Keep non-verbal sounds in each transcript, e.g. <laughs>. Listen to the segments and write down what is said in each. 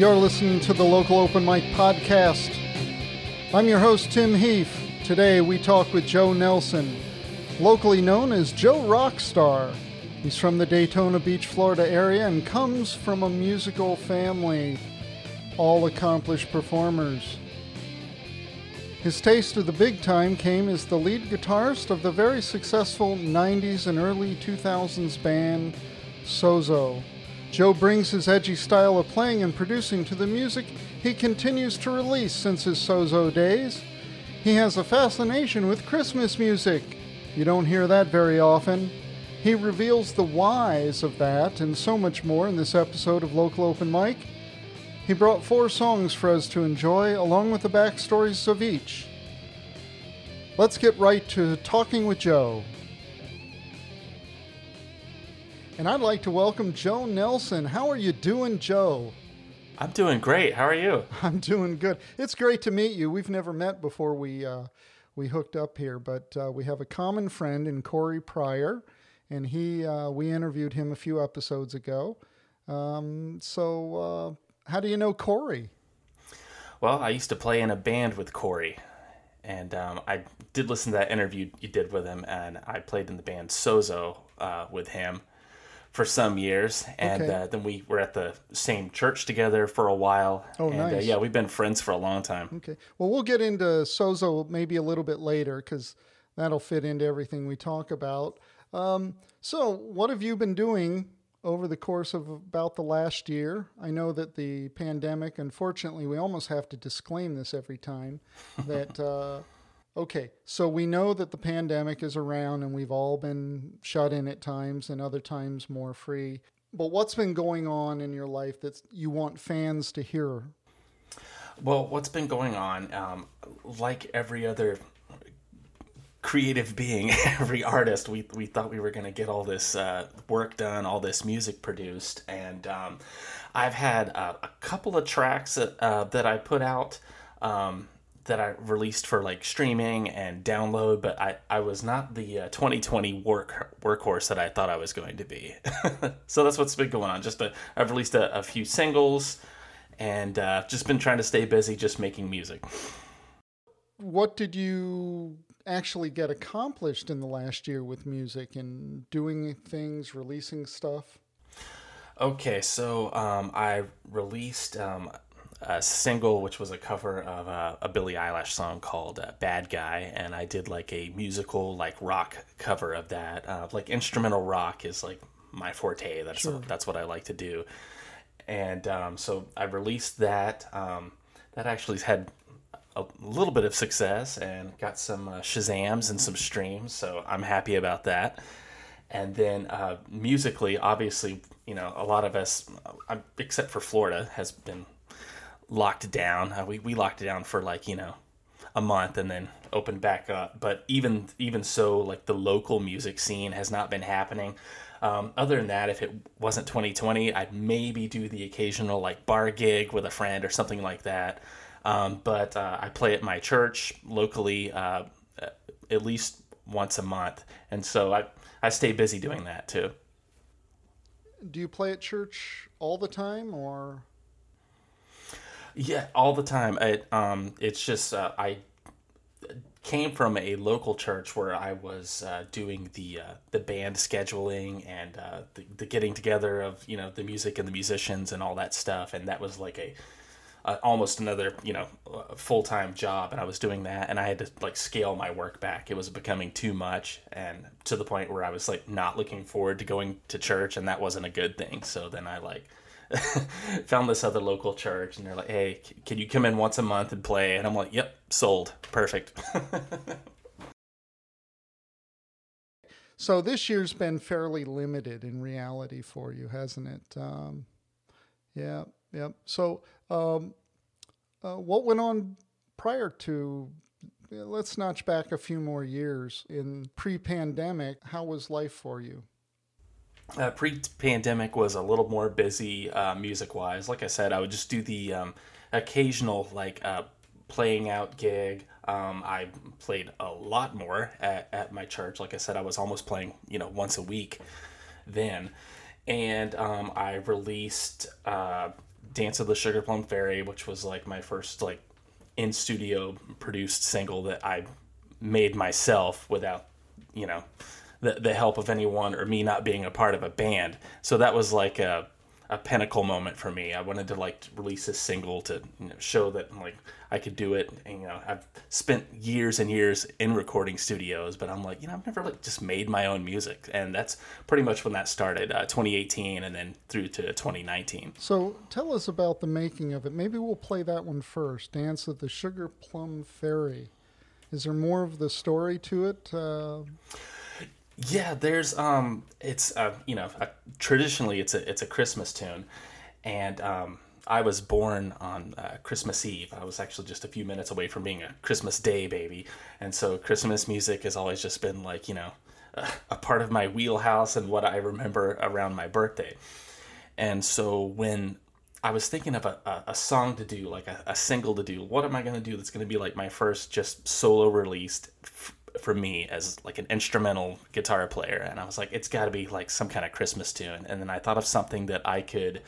You're listening to the Local Open Mic Podcast. I'm your host, Tim Heath. Today we talk with Joe Nelson, locally known as Joe Rockstar. He's from the Daytona Beach, Florida area and comes from a musical family, all accomplished performers. His taste of the big time came as the lead guitarist of the very successful 90s and early 2000s band Sozo. Joe brings his edgy style of playing and producing to the music he continues to release since his Sozo days. He has a fascination with Christmas music. You don't hear that very often. He reveals the whys of that and so much more in this episode of Local Open Mic. He brought four songs for us to enjoy, along with the backstories of each. Let's get right to talking with Joe. And I'd like to welcome Joe Nelson. How are you doing, Joe? I'm doing great. How are you? <laughs> I'm doing good. It's great to meet you. We've never met before we uh, we hooked up here, but uh, we have a common friend in Corey Pryor, and he uh, we interviewed him a few episodes ago. Um, so, uh, how do you know Corey? Well, I used to play in a band with Corey, and um, I did listen to that interview you did with him, and I played in the band Sozo uh, with him for some years, and Okay. uh, then we were at the same church together for a while. Oh, and, Uh, nice. yeah, we've been friends for a long time. Okay. Well, we'll get into Sozo maybe a little bit later because that'll fit into everything we talk about. Um, so, what have you been doing over the course of about the last year? I know that the pandemic, unfortunately, we almost have to disclaim this every time <laughs> that. Uh, Okay, so we know that the pandemic is around and we've all been shut in at times and other times more free. But what's been going on in your life that you want fans to hear? Well, what's been going on? Um, like every other creative being, <laughs> every artist, we we thought we were going to get all this uh, work done, all this music produced, and um, I've had uh, a couple of tracks that, uh, that I put out. Um, that I released for like streaming and download, but I, I was not the uh, 2020 work workhorse that I thought I was going to be. <laughs> so that's what's been going on. Just a, I've released a, a few singles, and uh, just been trying to stay busy, just making music. what did you actually get accomplished in the last year with music and doing things, releasing stuff? Okay, so um, I released um, a single which was a cover of uh, a Billie Eilish song called uh, "Bad Guy," and I did like a musical, like rock cover of that. Uh, like instrumental rock is like my forte. That's that's what I like to do. And um, so I released that. Um, that actually had a little bit of success and got some uh, Shazams and some streams. So I'm happy about that. And then uh, musically, obviously, you know, a lot of us, uh, except for Florida, has been locked down. Uh, we we locked it down for like you know a month and then opened back up. But even even so, like the local music scene has not been happening. Um, other than that, if it wasn't 2020, I'd maybe do the occasional like bar gig with a friend or something like that. Um, but uh, I play at my church locally uh, at least once a month, and so I I stay busy doing that too. Do you play at church all the time or? Yeah, all the time. It, um, it's just uh, I came from a local church where I was uh, doing the uh, the band scheduling and uh, the, the getting together of you know the music and the musicians and all that stuff, and that was like a uh, almost another you know full time job, and I was doing that, and I had to like scale my work back. It was becoming too much, and to the point where I was like not looking forward to going to church, and that wasn't a good thing. So then I like. <laughs> found this other local church and they're like hey c- can you come in once a month and play and i'm like yep sold perfect <laughs> So this year's been fairly limited in reality for you, hasn't it? Um, yeah, yeah. So um, uh, what went on prior to? Let's notch back a few more years. In pre-pandemic, how was life for you? Uh, pre-pandemic was a little more busy uh, music-wise. Like I said, I would just do the um, occasional like uh, playing out gig. Um, I played a lot more at, at my church. Like I said, I was almost playing you know once a week then, and um, I released uh, Dance of the Sugar Plum Fairy, which was like my first like in studio produced single that I made myself without, you know, the the help of anyone or me not being a part of a band. So that was like a a pinnacle moment for me. I wanted to like release a single to you know, show that like I could do it. And, you know, I've spent years and years in recording studios, but I'm like, you know, I've never like just made my own music, and that's pretty much when that started, uh, 2018, and then through to 2019. So tell us about the making of it. Maybe we'll play that one first. Dance of the Sugar Plum Fairy. Is there more of the story to it? Uh... Yeah, there's um, it's uh, you know, traditionally it's a it's a Christmas tune, and um, I was born on uh, Christmas Eve. I was actually just a few minutes away from being a Christmas Day baby, and so Christmas music has always just been like you know, a, a part of my wheelhouse and what I remember around my birthday. And so when I was thinking of a, a, a song to do, like a, a, single to do. What am I going to do that's going to be like my first just solo released f- for me as like an instrumental guitar player? And I was like, it's got to be like some kind of Christmas tune. And then I thought of something that I could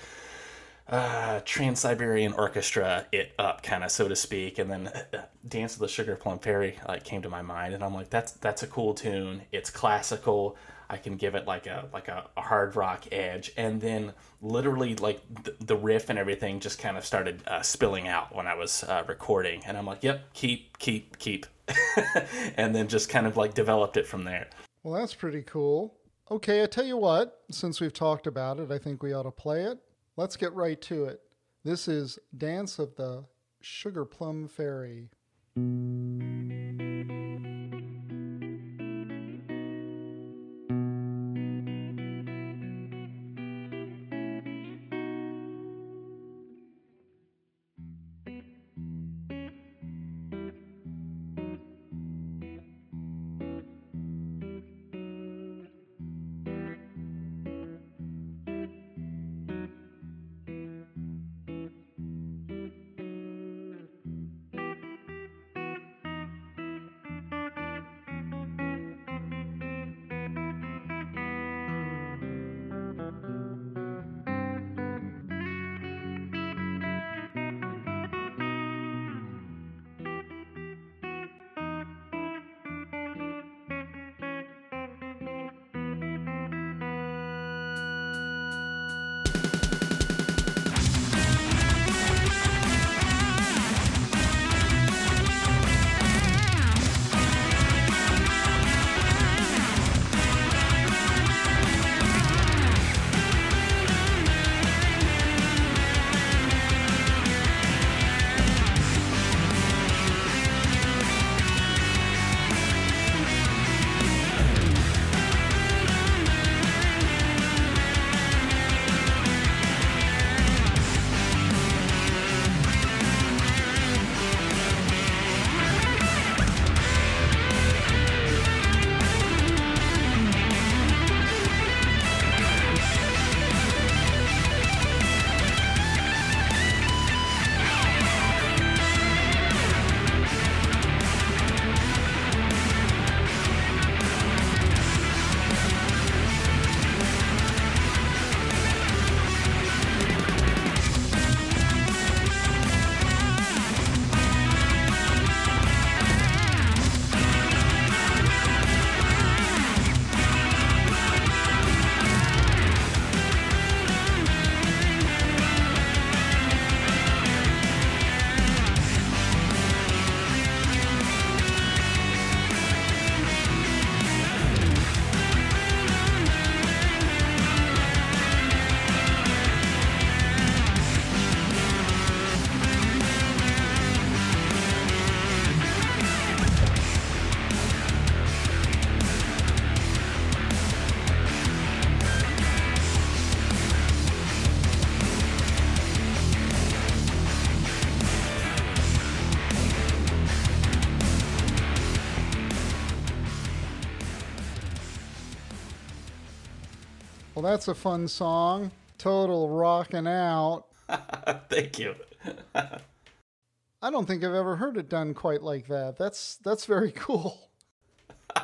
uh, Trans Siberian Orchestra it up, kind of so to speak. And then uh, Dance of the Sugar Plum Fairy like came to my mind, and I'm like, that's that's a cool tune. It's classical. I can give it like a like a, hard rock edge, and then literally like the, the riff and everything just kind of started uh, spilling out when I was uh, recording, and I'm like, yep, keep, keep, keep, <laughs> and then just kind of like developed it from there. Well, that's pretty cool. Okay, I tell you what, since we've talked about it, I think we ought to play it. Let's get right to it. This is Dance of the Sugar Plum Fairy. Well, that's a fun song. Total rocking out. <laughs> Thank you. I don't think I've ever heard it done quite like that. That's that's very <laughs> cool. <laughs>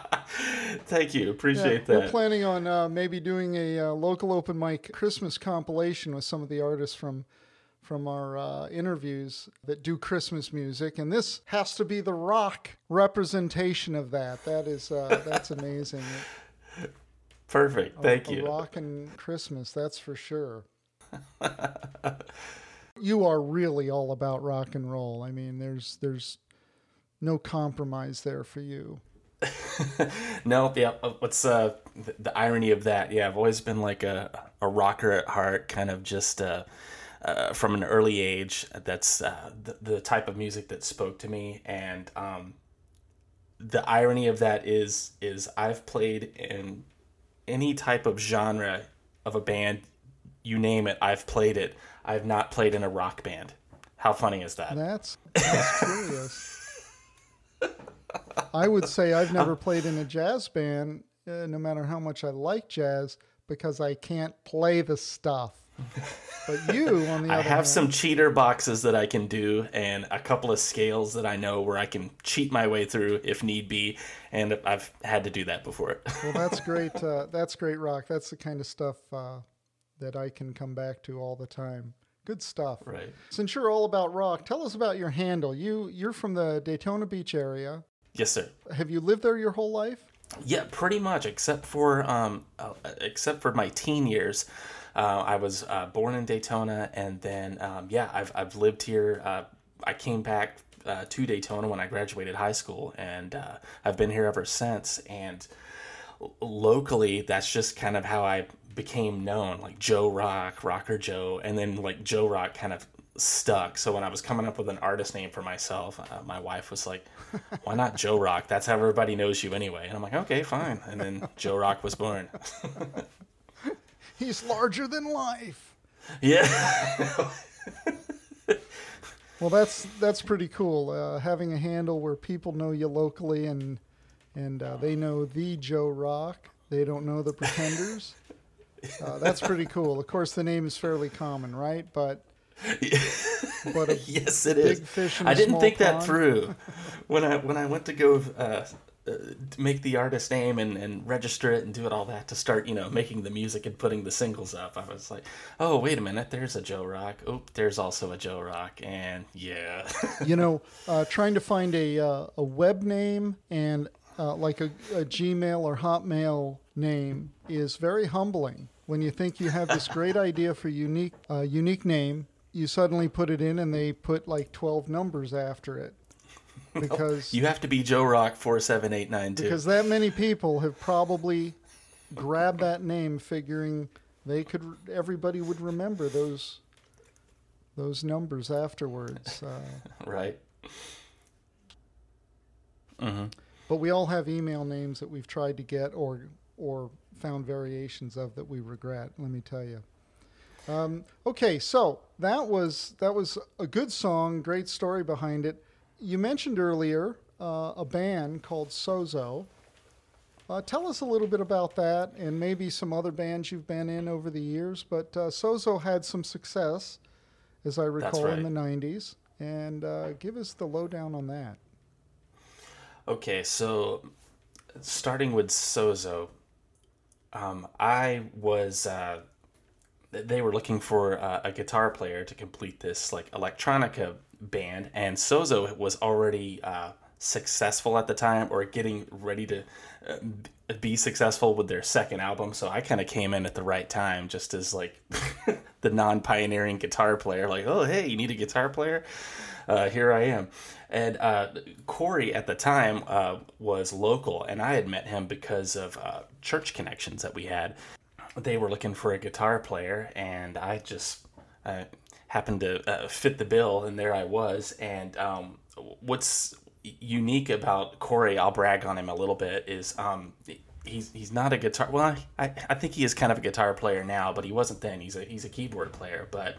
Thank you. Appreciate yeah, that. We're planning on uh, maybe doing a uh, local open mic Christmas compilation with some of the artists from from our uh, interviews that do Christmas music, and this has to be the rock representation of that. That is uh, that's amazing. Perfect. Thank a, you. A rockin' Christmas, that's for sure. <laughs> you are really all about rock and roll. I mean, there's there's no compromise there for you. <laughs> no, yeah. uh, What's uh, the, the, irony of that? Yeah, I've always been like a a rocker at heart, kind of just uh, uh from an early age. That's uh, the, the type of music that spoke to me, and um, the irony of that is is I've played in any type of genre of a band, you name it, I've played it. I've not played in a rock band. How funny is that? That's, that's curious. I would say I've never played in a jazz band, uh, no matter how much I like jazz, because I can't play the stuff. But you, on the I have hand, some cheater boxes that I can do, and a couple of scales that I know where I can cheat my way through if need be, and I've had to do that before. well, that's <laughs> great. Uh, that's great rock. That's the kind of stuff uh, that I can come back to all the time. Good stuff. Right. Since you're all about rock, tell us about your handle. You you're from the Daytona Beach area. Yes, sir. Have you lived there your whole life? Yeah, pretty much, except for um, uh, except for my teen years. Uh, I was uh, born in Daytona, and then um, yeah, I've I've lived here. Uh, I came back uh, to Daytona when I graduated high school, and uh, I've been here ever since. And locally, that's just kind of how I became known, like Joe Rock, Rocker Joe, and then like Joe Rock kind of stuck. So when I was coming up with an artist name for myself, uh, my wife was like, "Why not Joe Rock? That's how everybody knows you anyway." And I'm like, "Okay, fine." And then Joe Rock was born. <laughs> He's larger than life. Yeah. <laughs> well, that's that's pretty cool. Uh, having a handle where people know you locally and and uh, they know the Joe Rock. They don't know the Pretenders. <laughs> Uh, that's pretty cool. Of course, the name is fairly common, right? But <laughs> but yes, it is. I didn't think pond. that through when I when I went to go uh, make the artist name and, and register it and do it all that to start you know making the music and putting the singles up. I was like oh wait a minute there's a joe rock. Oh there's also a joe rock. And yeah. <laughs> You know uh, trying to find a, uh, a web name and uh, like a, a gmail or hotmail name is very humbling. When you think you have this <laughs> great idea for unique uh, unique name you suddenly put it in and they put like 12 numbers after it <laughs> because you have to be Joe Rock four seven eight nine two. Because that many people have probably grabbed that name, figuring they could. Everybody would remember those those numbers afterwards. Uh, <laughs> right. Mm-hmm. But we all have email names that we've tried to get or or found variations of that we regret. Let me tell you. Um, okay, so that was that was a good song, great story behind it you mentioned earlier uh, a band called Sozo. Uh, tell us a little bit about that and maybe some other bands you've been in over the years. But uh, Sozo had some success, as I recall, right. in the 90s. And uh, give us the lowdown on that. Okay, so starting with Sozo, um, I was. Uh, they were looking for uh, a guitar player to complete this like electronica band, and Sozo was already uh, successful at the time or getting ready to uh, be successful with their second album. So I kind of came in at the right time, just as like <laughs> the non-pioneering guitar player. Like, oh hey, you need a guitar player? Uh, here I am. And uh, Corey at the time uh, was local, and I had met him because of uh, church connections that we had. They were looking for a guitar player, and I just happened to uh, fit the bill, and there I was. And um, what's unique about Corey, I'll brag on him a little bit, is um, he's he's not a guitar. Well, I, I think he is kind of a guitar player now, but he wasn't then. He's a he's a keyboard player, but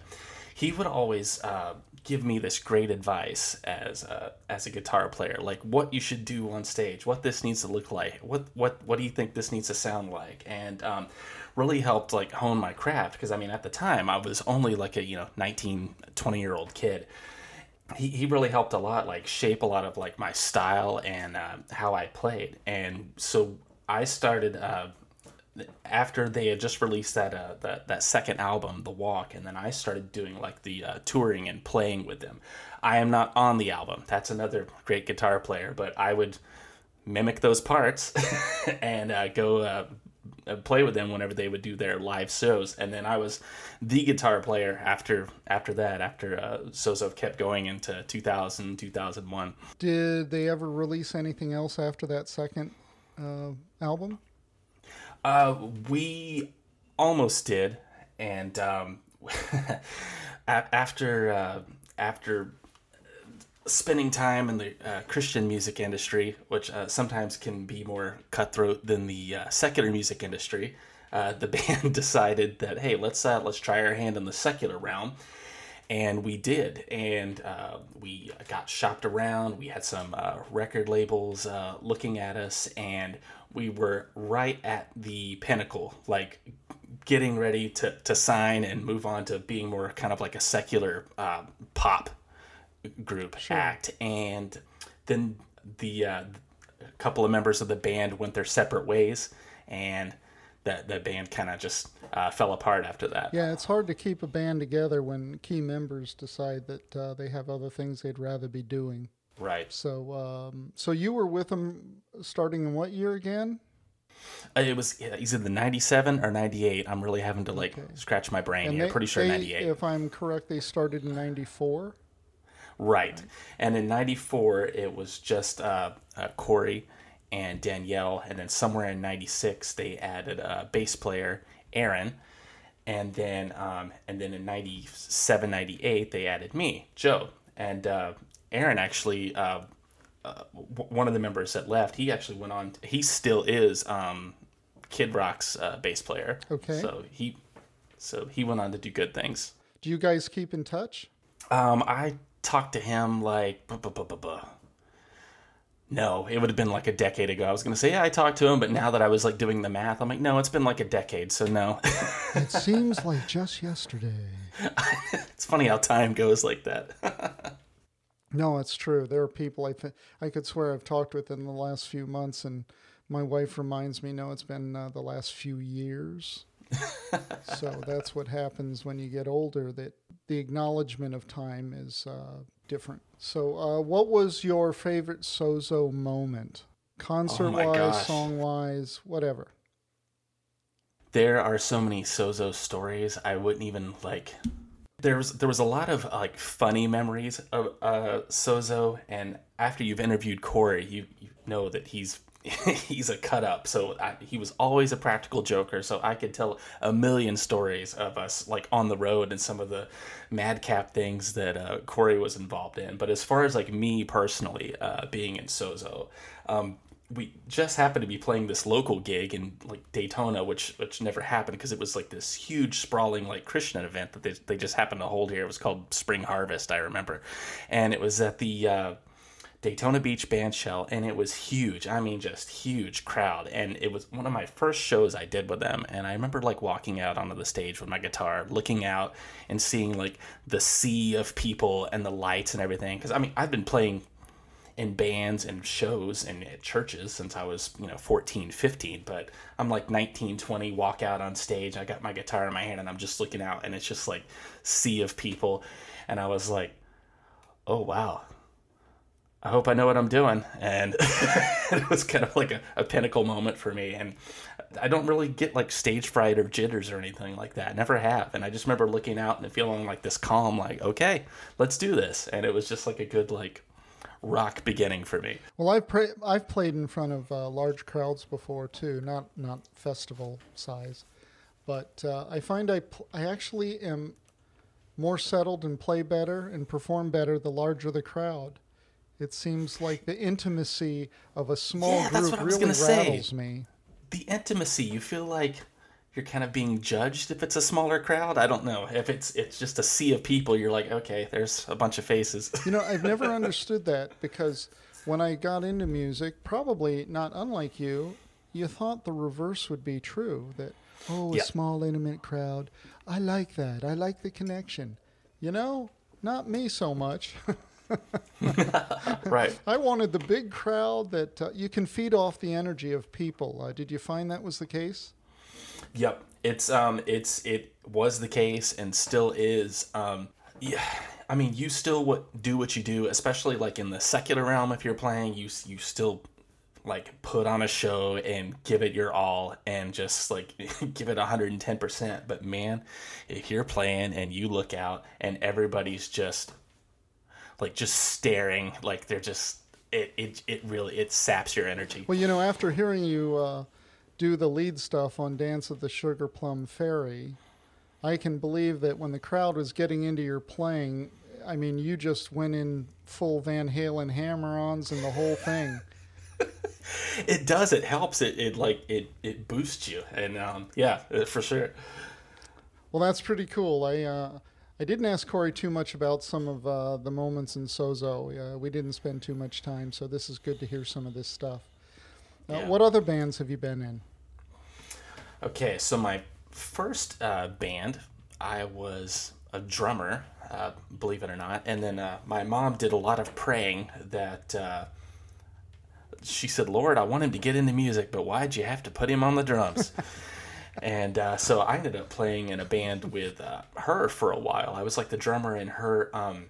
he would always uh, give me this great advice as a, as a guitar player, like what you should do on stage, what this needs to look like, what what what do you think this needs to sound like, and um, really helped like hone my craft because I mean at the time I was only like a you know 19 20 year old kid. He, he really helped a lot like shape a lot of like my style and uh, how I played. And so I started uh, after they had just released that uh, that that second album, The Walk, and then I started doing like the uh, touring and playing with them. I am not on the album. That's another great guitar player, but I would mimic those parts <laughs> and uh, go uh, uh, play with them whenever they would do their live shows. And then I was the guitar player after after that. After uh, Sozo kept going into 2000, 2001. Did they ever release anything else after that second uh, album? Uh, we almost did, and um, <laughs> after uh, after spending time in the uh, Christian music industry, which uh, sometimes can be more cutthroat than the uh, secular music industry, uh, the <laughs> band decided that hey, let's uh, let's try our hand in the secular realm, and we did, and we got shopped around. We had some record labels looking at us, and we were right at the pinnacle, like getting ready to, to sign and move on to being more kind of like a secular pop group sure. act, and then the uh, a couple of members of the band went their separate ways, and that that band kind of just uh, fell apart after that. Yeah, it's hard to keep a band together when key members decide that uh, they have other things they'd rather be doing. Right. So, um, so you were with them starting in what year again? Uh, it was either the 97 or 98. I'm really having to like okay. scratch my brain and here. They, Pretty sure they, 98. If I'm correct, they started in 94. Right. And in 94, it was just uh, uh, Corey and Danielle. And then somewhere in 96, they added a bass player, Aaron. And then, um, and then in 97, 98, they added me, Joe. And uh, Aaron actually, uh, uh, one of the members that left, he actually went on, he still is um, Kid Rock's uh, bass player. Okay. So he, so he went on to do good things. Do you guys keep in touch? Um, I talked to him like buh, buh, buh, no it would have been like a decade ago i was going to say yeah i talked to him but now that i was like doing the math i'm like no it's been like a decade so no <laughs> it seems like just yesterday <laughs> it's funny how time goes like that <laughs> no it's true. There are people i think i could swear i've talked with in the last few months and my wife reminds me no it's been uh, the last few years. <laughs> So that's what happens when you get older that the acknowledgement of time is uh, different. So uh, what was your favorite sozo moment? Concert oh wise song wise whatever. There are so many sozo stories i wouldn't even like there was there was a lot of like funny memories of uh, sozo and after you've interviewed corey you, you know that he's <laughs> he's a cut up. So I, he was always a practical joker. So I could tell a million stories of us like on the road and some of the madcap things that uh, Corey was involved in. But as far as like me personally uh, being in Sozo, um, we just happened to be playing this local gig in like Daytona, which which never happened because it was like this huge sprawling like Christian event that they, they just happened to hold here. It was called Spring Harvest, I remember, and it was at the uh, Daytona Beach Bandshell, and it was huge. I mean, just huge crowd. And it was one of my first shows I did with them. And I remember like walking out onto the stage with my guitar, looking out and seeing like the sea of people and the lights and everything. Because I mean, I've been playing in bands and shows and at churches since I was, you know, 14, 15. But I'm like 19, 20, walk out on stage. I got my guitar in my hand and I'm just looking out, and it's just like sea of people. And I was like, oh, wow I hope I know what I'm doing. And <laughs> it was kind of like a, a, pinnacle moment for me. And I don't really get like stage fright or jitters or anything like that. Never have. And I just remember looking out and feeling like this calm, like, okay, let's do this. And it was just like a good, like, rock beginning for me. Well, I've, pra- I've played in front of uh, large crowds before too, not, not festival size. But uh, I find I, pl- I actually am more settled and play better and perform better the larger the crowd. It seems like the intimacy of a small yeah, group really rattles say. me. The intimacy, you feel like you're kind of being judged if it's a smaller crowd. I don't know. If it's it's just a sea of people, you're like, okay, there's a bunch of faces. <laughs> you know, I've never understood that because when I got into music, probably not unlike you, you thought the reverse would be true that oh, a yep. small intimate crowd. I like that. I like the connection. You know, not me so much. <laughs> right. I wanted the big crowd that uh, you can feed off the energy of people. Uh, did you find that was the case? Yep, it's um, it's it was the case and still is. Um, yeah, I mean, you still what do what you do, especially like in the secular realm. If you're playing, you you still like put on a show and give it your all and just like <laughs> give it 110% but man if you're playing and you look out and everybody's just like just staring like they're just it it, it really it saps your energy well you know after hearing you uh, do the lead stuff on dance of the sugar plum fairy i can believe that when the crowd was getting into your playing i mean you just went in full van halen hammer-ons and the whole thing <laughs> it does it helps it it like it it boosts you and um yeah uh, for sure well that's pretty cool i uh I didn't ask Corey too much about some of uh, the moments in Sozo. Uh, we didn't spend too much time, so this is good to hear some of this stuff. Uh, yeah. What other bands have you been in? Okay, so my first uh, band, I was a drummer, uh, believe it or not, and then uh, my mom did a lot of praying that she said, Lord, I want him to get into music, but why'd you have to put him on the drums? <laughs> and uh, so I ended up playing in a band with uh, her for a while. I was like the drummer in her. Um,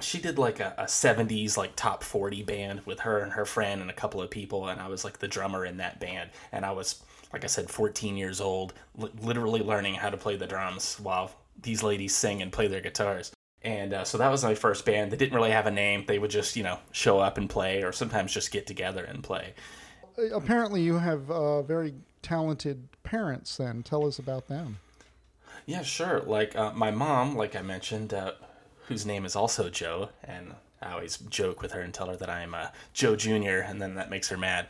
she did like a, a 70s like top 40 band with her and her friend and a couple of people and i was like the drummer in that band and i was like i said 14 years old li- literally learning how to play the drums while these ladies sing and play their guitars and uh, so that was my first band. They didn't really have a name. They would just, you know, show up and play, or sometimes just get together and play. Apparently, you have uh, very talented parents. Then tell us about them. Yeah, sure. Like uh, my mom, like I mentioned, uh, whose name is also Joe, and I always joke with her and tell her that I'm uh, Joe Junior, and then that makes her mad.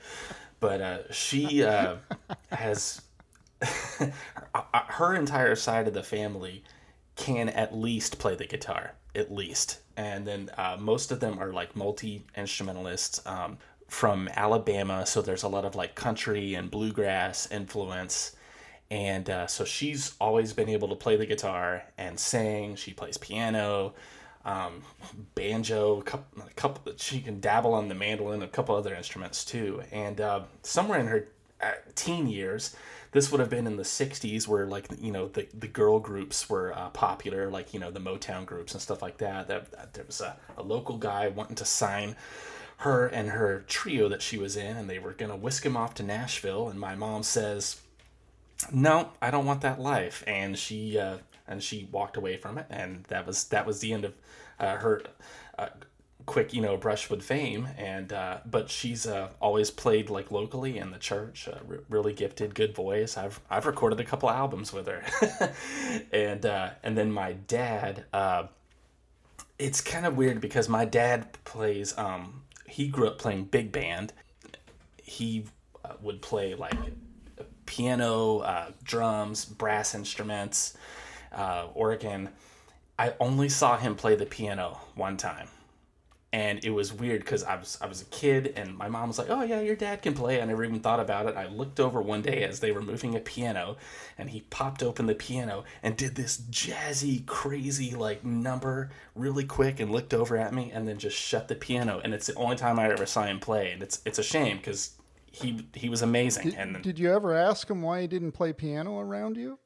But uh, she has <laughs> her entire side of the family can at least play the guitar, at least. And then uh, most of them are like multi instrumentalists um, from Alabama. So there's a lot of like country and bluegrass influence. And uh, so she's always been able to play the guitar and sing. She plays piano, um, banjo, a couple, a couple, She can dabble on the mandolin, a couple other instruments too. And uh, somewhere in her uh, teen years, this would have been in the 60s where like you know the, the girl groups were uh, popular like you know the motown groups and stuff like that. That, that there was a, a local guy wanting to sign her and her trio that she was in and they were going to whisk him off to nashville. And my mom says no i don't want that life. And she uh, and she walked away from it. And that was that was the end of uh, her uh, quick, you know, brushwood fame. And uh, but she's uh, always played like locally in the church. Uh, really gifted, good voice. I've I've recorded a couple albums with her, <laughs> and uh, and then my dad. Uh, it's kind of weird because my dad plays. Um, he grew up playing big band. He uh, would play like piano, drums, brass instruments, organ. I only saw him play the piano one time and it was weird because I was I was a kid and my mom was like, "Oh yeah, your dad can play." I never even thought about it. I looked over one day as they were moving a piano, and he popped open the piano and did this jazzy, crazy like number really quick, and looked over at me, and then just shut the piano. And it's the only time I ever saw him play, and it's it's a shame because he he was amazing. Did, and did you ever ask him why he didn't play piano around you?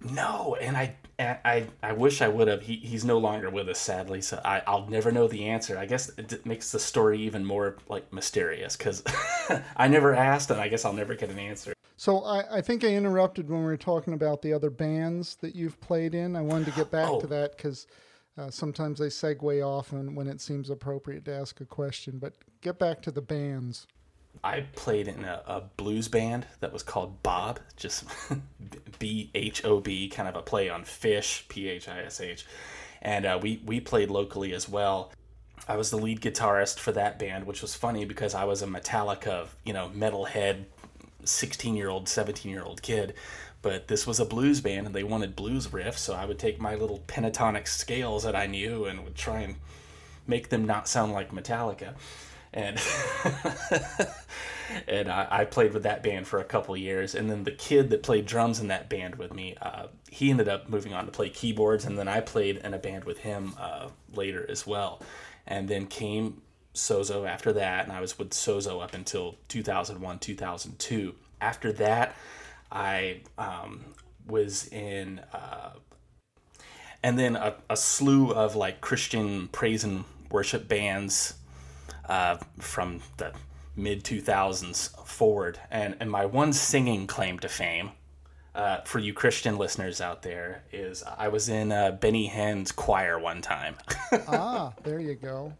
No, and I, I, I wish I would have. He, he's no longer with us, sadly. So I, I'll never know the answer. I guess it makes the story even more like mysterious because <laughs> I never asked, and I guess I'll never get an answer. So I, I think I interrupted when we were talking about the other bands that you've played in. I wanted to get back oh. to that because uh, sometimes they segue off and when it seems appropriate to ask a question. But get back to the bands. I played in a, a, blues band that was called Bhob, just <laughs> B H O B, kind of a play on Phish, P H I S H, and uh, we we played locally as well. I was the lead guitarist for that band, which was funny because I was a Metallica, you know, metalhead, sixteen year old, seventeen year old kid. But this was a blues band, and they wanted blues riffs, so I would take my little pentatonic scales that I knew and would try and make them not sound like Metallica and <laughs> and I, I, played with that band for a couple years. And then the kid that played drums in that band with me uh, he ended up moving on to play keyboards. And then i played in a band with him uh, later as well. And then came sozo after that. And i was with sozo up until 2001 2002 after that I um, was in, uh, and then a, a, slew of like Christian praise and worship bands uh, from the mid 2000s forward. And, and my one singing claim to fame. Uh, for you Christian listeners out there, is I was in uh, Benny Hinn's choir one time. <laughs> ah, there you go.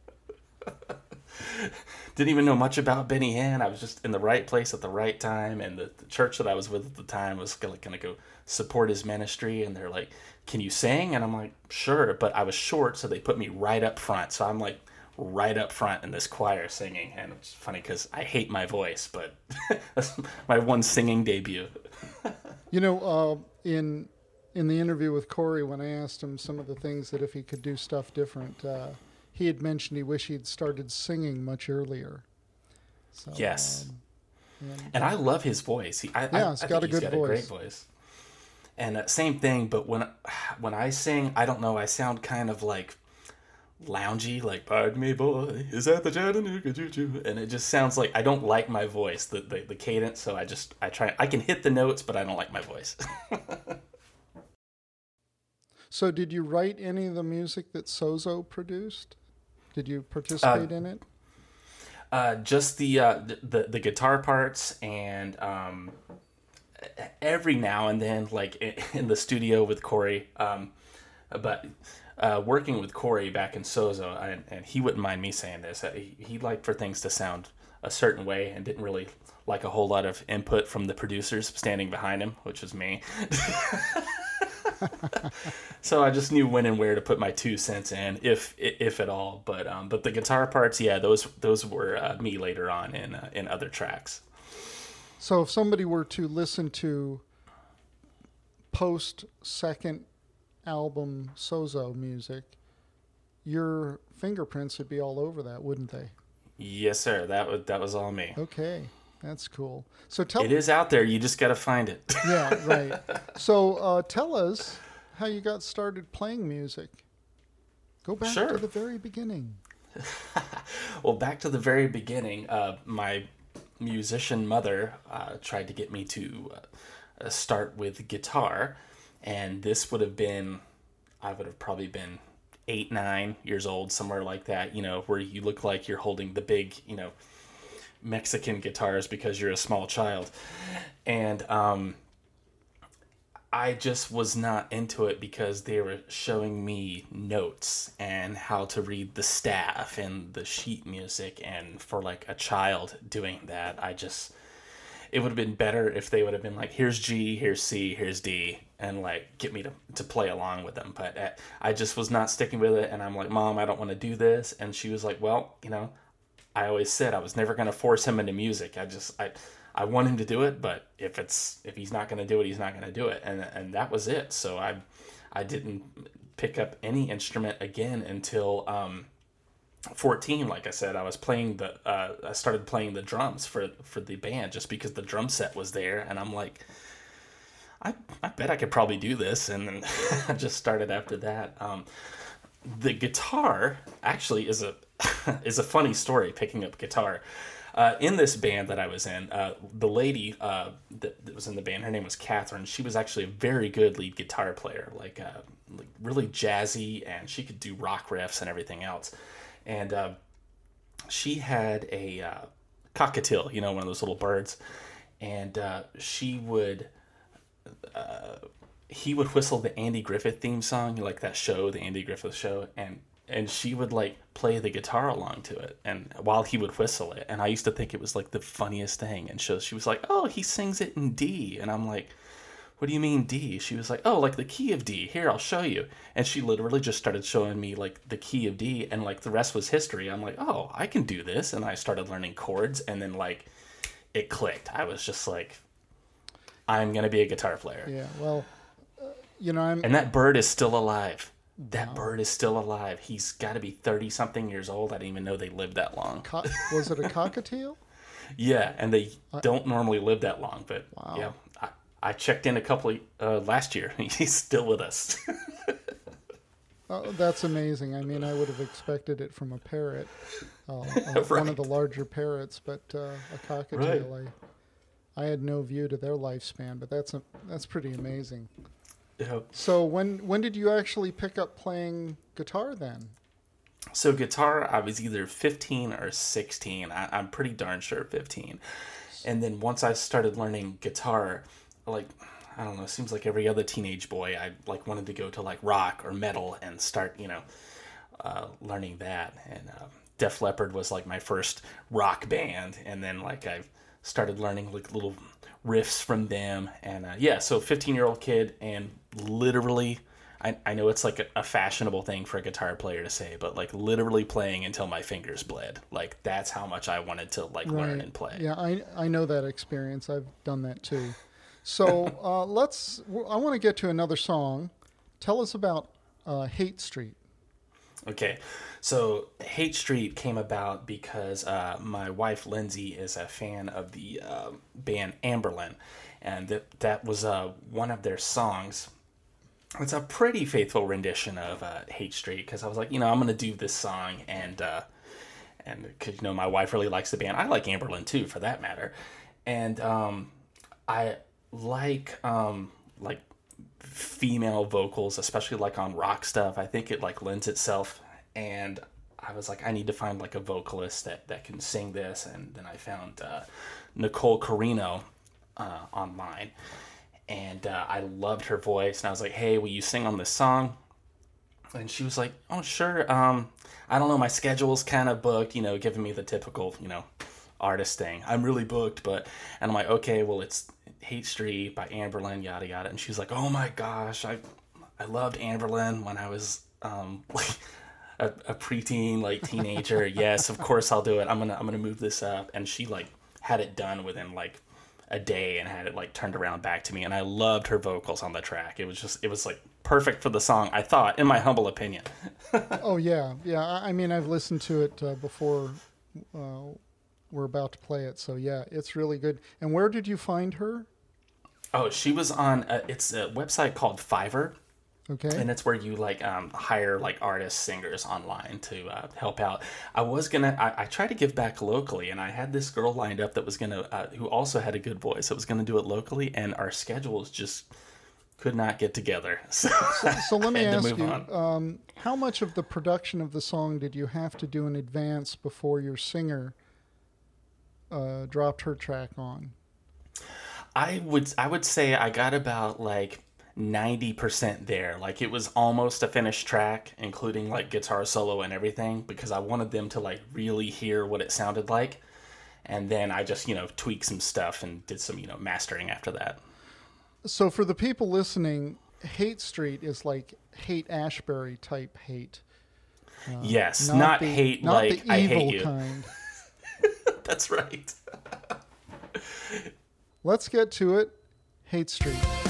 Didn't even know much about Benny Hinn. I was just in the right place at the right time, and the, the church that I was with at the time was gonna, gonna go support his ministry. And they're like, "Can you sing?" And I'm like, "Sure," but I was short, so they put me right up front. So I'm like right up front in this choir singing, and it's funny because I hate my voice, but <laughs> that's my one singing debut. <laughs> you know, uh, in in the interview with Corey, when I asked him some of the things that if he could do stuff different. Uh, he had mentioned he wished he'd started singing much earlier. So, yes. Um, and, and, I love his voice. He, I, yeah, he's I, got a good got voice. A great voice. And uh, same thing, but when <sighs> when I sing, I don't know. I sound kind of like loungy, like "Pardon me, boy, is that the Chattanooga Choo Choo?" And it just sounds like I don't like my voice, the, the the cadence. So I just I try. I can hit the notes, but I don't like my voice. <laughs> so, did you write any of the music that Sozo produced? Did you participate uh, in it? Uh, just the, uh, the the guitar parts and um, every now and then, like in the studio with Corey. Um, but uh, working with Corey back in Sozo, and, and, he wouldn't mind me saying this. He, he liked for things to sound a certain way and didn't really like a whole lot of input from the producers standing behind him, which was me. <laughs> so I just knew when and where to put my two cents in, if if at all. But um, but the guitar parts, yeah, those those were uh, me later on in uh, in other tracks. So if somebody were to listen to post second album Sozo music, your fingerprints would be all over that, wouldn't they? Yes, sir. That was that was all me. Okay. That's cool. So tell it is out there. You just got to find it. <laughs> yeah, right. <laughs> So uh, tell us how you got started playing music. Go back sure. to the very beginning. <laughs> well, back to the very beginning. Uh, my musician mother uh, tried to get me to uh, start with guitar, and this would have been, I would have probably been eight, nine years old, somewhere like that. You know, where you look like you're holding the big, you know Mexican guitars because you're a small child. And um, I just was not into it because they were showing me notes and how to read the staff and the sheet music. And for like a child doing that, I just, it would have been better if they would have been like, here's G, here's C, here's D, and like get me to, to play along with them. But uh, I just was not sticking with it. And I'm like, Mom, I don't want to do this. And she was like, Well, you know, I always said I was never going to force him into music. I just I I want him to do it, but if it's if he's not going to do it, he's not going to do it, and and that was it. So I I didn't pick up any instrument again until um, 14 like i said i was playing the uh, i started playing the drums for for the band just because the drum set was there and i'm like i i bet i could probably do this and then <laughs> i just started after that um, the guitar actually is a <laughs> is a funny story picking up guitar. Uh, in this band that I was in, uh, the lady uh, that, that, was in the band, her name was Catherine. She was actually a very good lead guitar player, like, uh, like really jazzy, and she could do rock riffs and everything else. And uh, she had a uh, cockatiel, you know, one of those little birds, and she would Uh, he would whistle the Andy Griffith theme song, like that show, the Andy Griffith show, and and she would like play the guitar along to it and while he would whistle it and i used to think it was like the funniest thing and so she was like oh he sings it in d and i'm like what do you mean d? She was like oh like the key of d. Here i'll show you. And she literally just started showing me like the key of d and like the rest was history. I'm like oh i can do this. And i started learning chords and then like it clicked. I was just like i'm gonna be a guitar player yeah well uh, you know i'm and that bird is still alive that wow. bird is still alive. He's got to be 30 something years old. I didn't even know they lived that long. Co- was it a cockatiel? <laughs> yeah, and they I... don't normally live that long, but wow. yeah. I, I, checked in a couple of, uh, last year. <laughs> He's still with us. <laughs> oh, that's amazing. I mean, I would have expected it from a parrot, uh, right. one of the larger parrots, but uh, a cockatiel. Right. I had no view to their lifespan, but that's a, that's pretty amazing. Yeah. So when when did you actually pick up playing guitar then? So guitar, I was either 15 or 16. I, I'm pretty darn sure 15. And then once I started learning guitar, like I don't know, it seems like every other teenage boy, I like wanted to go to like rock or metal and start, you know, uh, learning that. And uh, Def Leppard was like my first rock band, and then like I started learning like little riffs from them. And uh, yeah, so 15 year old kid, and literally. I, I know it's like a, a fashionable thing for a guitar player to say, but like literally playing until my fingers bled. Like that's how much I wanted to like learn and play. Yeah, I I know that experience. I've done that too. So <laughs> uh, let's. I want to get to another song. Tell us about uh, Haight Street. Okay, so Haight Street came about because uh, my wife Lindsay is a fan of the uh, band Anberlin, and that that was uh, one of their songs. It's a pretty faithful rendition of uh, Haight Street because I was like, you know, I'm gonna do this song, and uh, and because you know my wife really likes the band, I like Anberlin too, for that matter, and um, I like um, like female vocals, especially like on rock stuff. I think it like lends itself. And I was like, I need to find like a vocalist that, that can sing this. And then I found uh, Nicole Carino uh, online. And uh, I loved her voice. And I was like, hey, will you sing on this song? And she was like, oh, sure. Um, I don't know. My schedule's kind of booked, you know, giving me the typical, you know, artist thing. I'm really booked, but, and I'm like, okay, well, it's Haight Street by Anberlin, yada yada. And she's like, "Oh my gosh, I I loved Anberlin when I was um like <laughs> a, a preteen, like teenager. <laughs> yes, of course I'll do it. I'm gonna I'm gonna move this up." And she like had it done within like a day and had it like turned around back to me. And I loved her vocals on the track. It was just it was like perfect for the song. I thought, in my humble opinion. <laughs> oh yeah, yeah. I mean, I've listened to it uh, before. Uh, we're about to play it. So yeah, it's really good. And where did you find her? Oh, she was on. A, it's a website called Fiverr. Okay. And it's where you like um, hire like artists, singers online to uh, help out. I was gonna, I, I tried to give back locally, and I had this girl lined up that was gonna, uh, who also had a good voice, that was gonna do it locally, and our schedules just could not get together. <laughs> So, so, so let me ask you, um, how much of the production of the song did you have to do in advance before your singer uh, dropped her track on? I would I would say I got about like 90% there. Like it was almost a finished track, including like guitar solo and everything, because I wanted them to like really hear what it sounded like. And then I just, you know, tweaked some stuff and did some, you know, mastering after that. So for the people listening, Haight Street is like Haight Ashbury type hate. Uh, yes, not, not the, hate not like the evil I hate you. kind. <laughs> <laughs> That's right. <laughs> Let's get to it. Haight Street.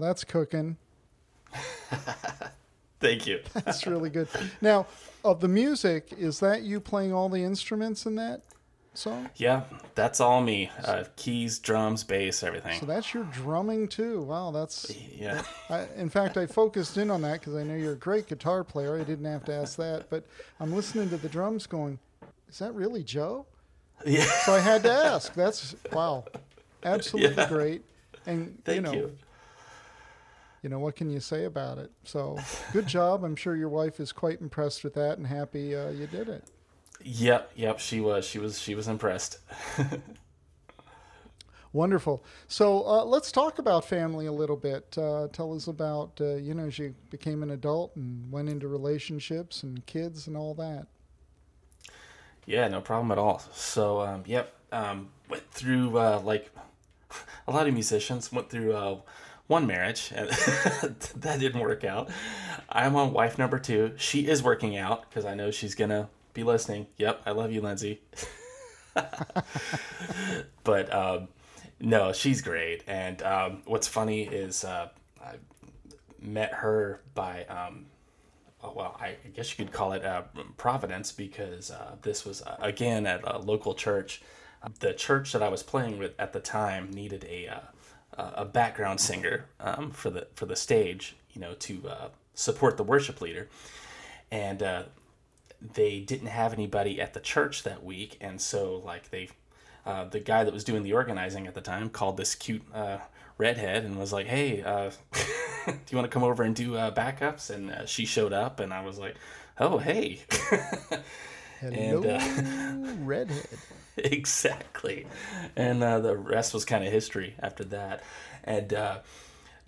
That's cooking. <laughs> Thank you. <laughs> That's really good. Now, of the music, is that you playing all the instruments in that song? Yeah, that's all me. Uh, keys, drums, bass, everything. So that's your drumming too. Wow, that's. yeah. I, in fact, I focused in on that because I know you're a great guitar player. I didn't have to ask that, but I'm listening to the drums, going, "Is that really Joe?" Yeah. So I had to ask. That's wow, <laughs> absolutely Yeah. great. And Thank you know, you. You know what can you say about it? So good <laughs> job. I'm sure your wife is quite impressed with that and happy uh, you did it. Yep, yep. She was, she was, she was impressed. <laughs> Wonderful. So uh, let's talk about family a little bit. Uh, tell us about uh, you know as you became an adult and went into relationships and kids and all that. Yeah, no problem at all. So, um, yep, um, went through uh, like <laughs> a lot of musicians went through uh, one marriage, and <laughs> that didn't work out. I'm on wife number two. She is working out because I know she's gonna be listening. Yep, I love you, Lindsay. <laughs> but um, no, she's great. And um, what's funny is uh, I met her by um, oh, well, I guess you could call it uh, Providence because uh, this was uh, again at a local church. The church that I was playing with at the time needed a uh, a background singer um, for the for the stage, you know, to uh, support the worship leader, and uh, they didn't have anybody at the church that week, and so like they. Uh, the guy that was doing the organizing at the time called this cute uh, redhead and was like, "Hey, uh, <laughs> do you want to come over and do backups?" And she showed up, and I was like, "Oh, hey." <laughs> Hello, And, uh, redhead. <laughs> exactly. And uh, the rest was kind of history after that. And uh,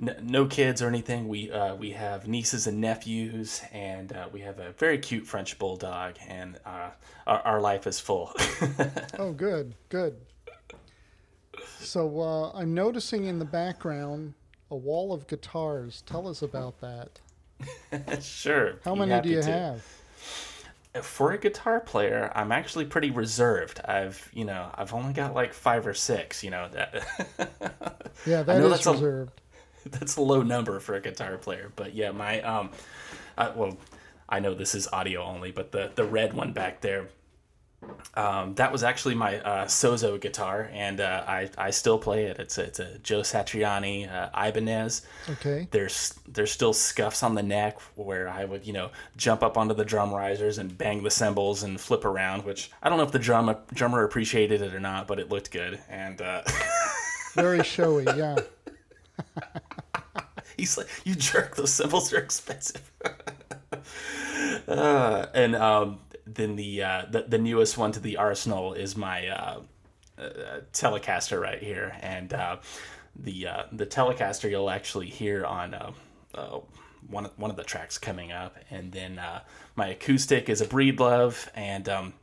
n- no kids or anything. We uh, we have nieces and nephews, and uh, we have a very cute French bulldog, and uh, our, our life is full. <laughs> Oh, good, good. So uh, I'm noticing in the background a wall of guitars. Tell us about that. <laughs> sure. How many do you to. have? For a guitar player, I'm actually pretty reserved. I've, you know, I've only got like five or six. You know, that <laughs> Yeah, that know is that's a- <laughs> that's a low number for a guitar player. But yeah, my um, uh, well, I know this is audio only, but the the red one back there, um, that was actually my uh, Sozo guitar, and uh, I I still play it. It's a, it's a Joe Satriani uh, Ibanez. Okay. There's there's still scuffs on the neck where I would you know jump up onto the drum risers and bang the cymbals and flip around, which I don't know if the drum drummer appreciated it or not, but it looked good. And uh, <laughs> Very showy. Yeah. <laughs> He's like, you jerk, those cymbals are expensive. <laughs> uh, and um, then the, uh, the the newest one to the arsenal is my uh, uh, Telecaster right here, and uh, the uh, the Telecaster you'll actually hear on uh, one of, one of the tracks coming up, and then my acoustic is a Breedlove, and um,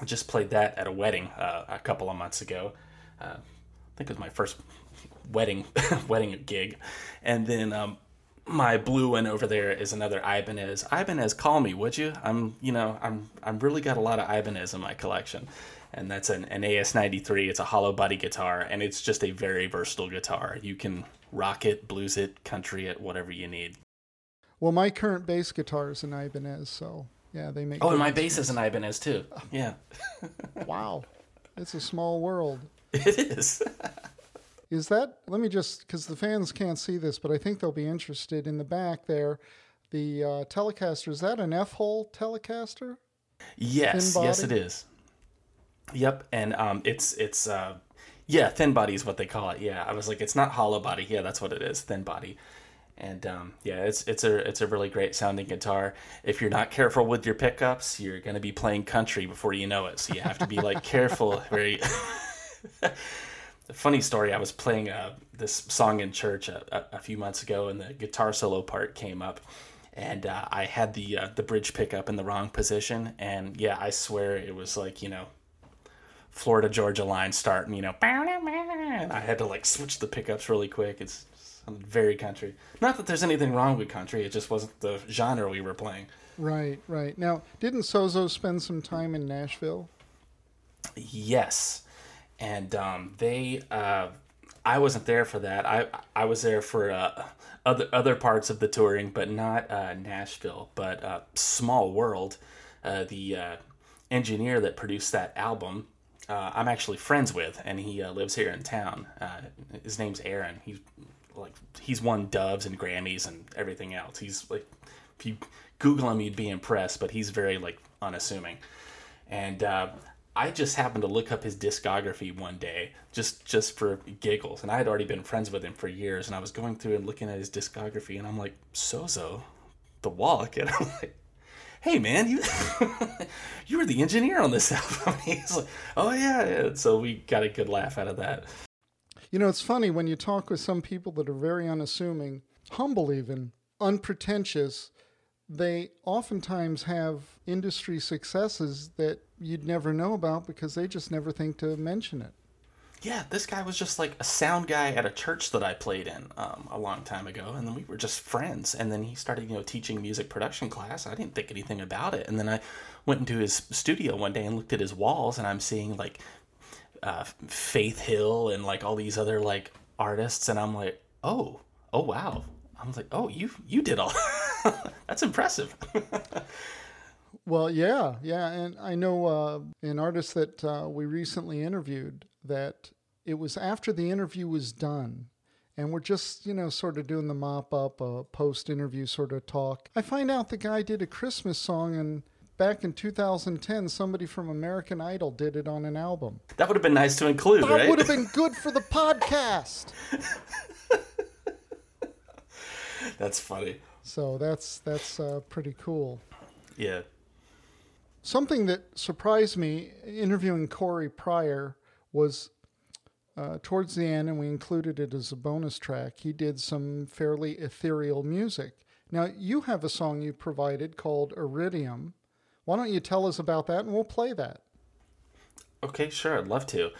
I just played that at a wedding a couple of months ago. I think it was my first wedding <laughs> wedding gig, and then um, my blue one over there is another Ibanez. Ibanez, call me, would you? I'm you know I'm I'm really got a lot of Ibanez in my collection, and that's an, an AS93. It's a hollow body guitar, and it's just a very versatile guitar. You can rock it, blues it, country it, whatever you need. Well, my current bass guitar is an Ibanez, so yeah, they make. Oh, and my bass is an Ibanez too. <laughs> Yeah, <laughs> Wow, it's a small world. it is. <laughs> Is that? Let me just because the fans can't see this, but I think they'll be interested in the back there. The uh, Telecaster is that an F-hole Telecaster? Yes, yes, it is. Yep, and um, it's it's uh, yeah, thin body is what they call it. Yeah, I was like, it's not hollow body. Yeah, that's what it is, thin body. And um, yeah, it's it's a it's a really great sounding guitar. If you're not careful with your pickups, you're gonna be playing country before you know it. So you have to be like careful. <laughs> Very. <laughs> The funny story. I was playing uh, this song in church a, a, a few months ago, and the guitar solo part came up, and uh, I had the uh, the bridge pickup in the wrong position, and yeah, I swear it was like you know, Florida Georgia line starting, you know, and I had to like switch the pickups really quick. It's very country. Not that there's anything wrong with country, it just wasn't the genre we were playing. Right, right. Now, didn't Sozo spend some time in Nashville? Yes, and um, they uh, I wasn't there for that. I I was there for uh, other other parts of the touring, but not uh, Nashville. But uh, Small World, uh, the uh, engineer that produced that album, I'm actually friends with, and he lives here in town. his name's Aaron. He's like he's won Doves and Grammys and everything else. He's like if you Google him, you'd be impressed. But he's very like unassuming, and I just happened to look up his discography one day, just just for giggles, and I had already been friends with him for years, and I was going through and looking at his discography, and I'm like, Sozo, the Walk, <laughs> and I'm like, hey man, you <laughs> you were the engineer on this <laughs> album. He's like, oh yeah, yeah. So we got a good laugh out of that. You know, it's funny when you talk with some people that are very unassuming, humble even, unpretentious. They oftentimes have industry successes that you'd never know about because they just never think to mention it. Yeah, this guy was just like a sound guy at a church that I played in um, a long time ago, and then we were just friends. And then he started, you know, teaching music production class. I didn't think anything about it, and then I went into his studio one day and looked at his walls, and I'm seeing like uh, Faith Hill and like all these other like artists, and I'm like, oh, oh wow. I'm like, oh, you you did all. <laughs> <laughs> That's impressive. <laughs> Well, yeah, yeah, and I know uh, an artist that uh, we recently interviewed that it was after the interview was done, and we're just you know sort of doing the mop up, uh, post interview sort of talk. I find out the guy did a Christmas song and. Back in 2010, somebody from American Idol did it on an album. That would have been nice to include, that right? would have been <laughs> good for the podcast. that's funny. So that's that's uh, pretty cool. Yeah. Something that surprised me interviewing Corey Pryor was uh, towards the end, and we included it as a bonus track. He did some fairly ethereal music. Now, you have a song you provided called Iridium. Why don't you tell us about that and we'll play that? Okay, sure. I'd love to.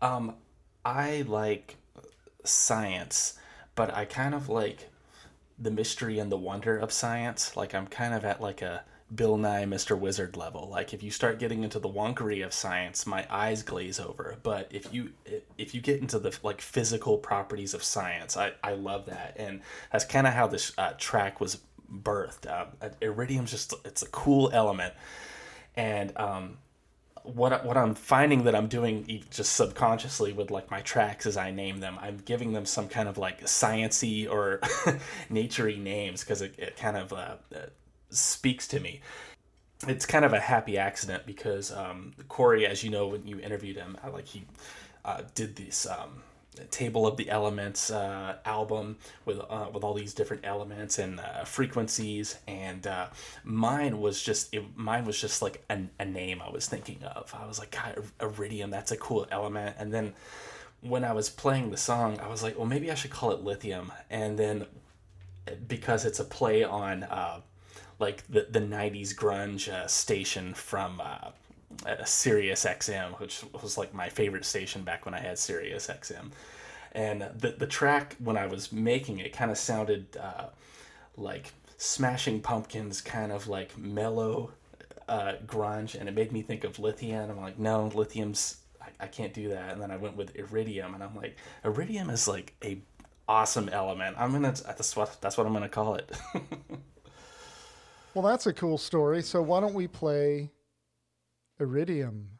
Um, I like science, but I kind of like the mystery and the wonder of science. Like, I'm kind of at like a Bill Nye Mr. Wizard level. Like if you start getting into the wonkery of science, my eyes glaze over. But if you if you get into the like physical properties of science, I, I love that, and that's kind of how this uh, track was birthed. Um, iridium's just it's a cool element, and um, what what I'm finding that I'm doing just subconsciously with like my tracks as I name them, I'm giving them some kind of like sciency or <laughs> naturey names because it, it kind of uh, speaks to me. It's kind of a happy accident because um, Corey, as you know, when you interviewed him, I, like he uh, did this um, table of the elements uh, album with uh, with all these different elements and uh, frequencies, and uh, mine was just it, mine was just like a, a name I was thinking of. I was like, God, iridium, that's a cool element, and then when I was playing the song, I was like, well, maybe I should call it lithium, and then because it's a play on uh, like the the '90s grunge uh, station from uh, uh, Sirius XM, which was like my favorite station back when I had Sirius XM. And the the track when I was making it kind of sounded uh, like Smashing Pumpkins, kind of like mellow uh, grunge, and it made me think of Lithium. I'm like, no, Lithium's I, I can't do that. And then I went with Iridium, and I'm like, Iridium is like a awesome element. I'm gonna that's what that's what I'm gonna call it. <laughs> Well, that's a cool story. So why don't we play Iridium?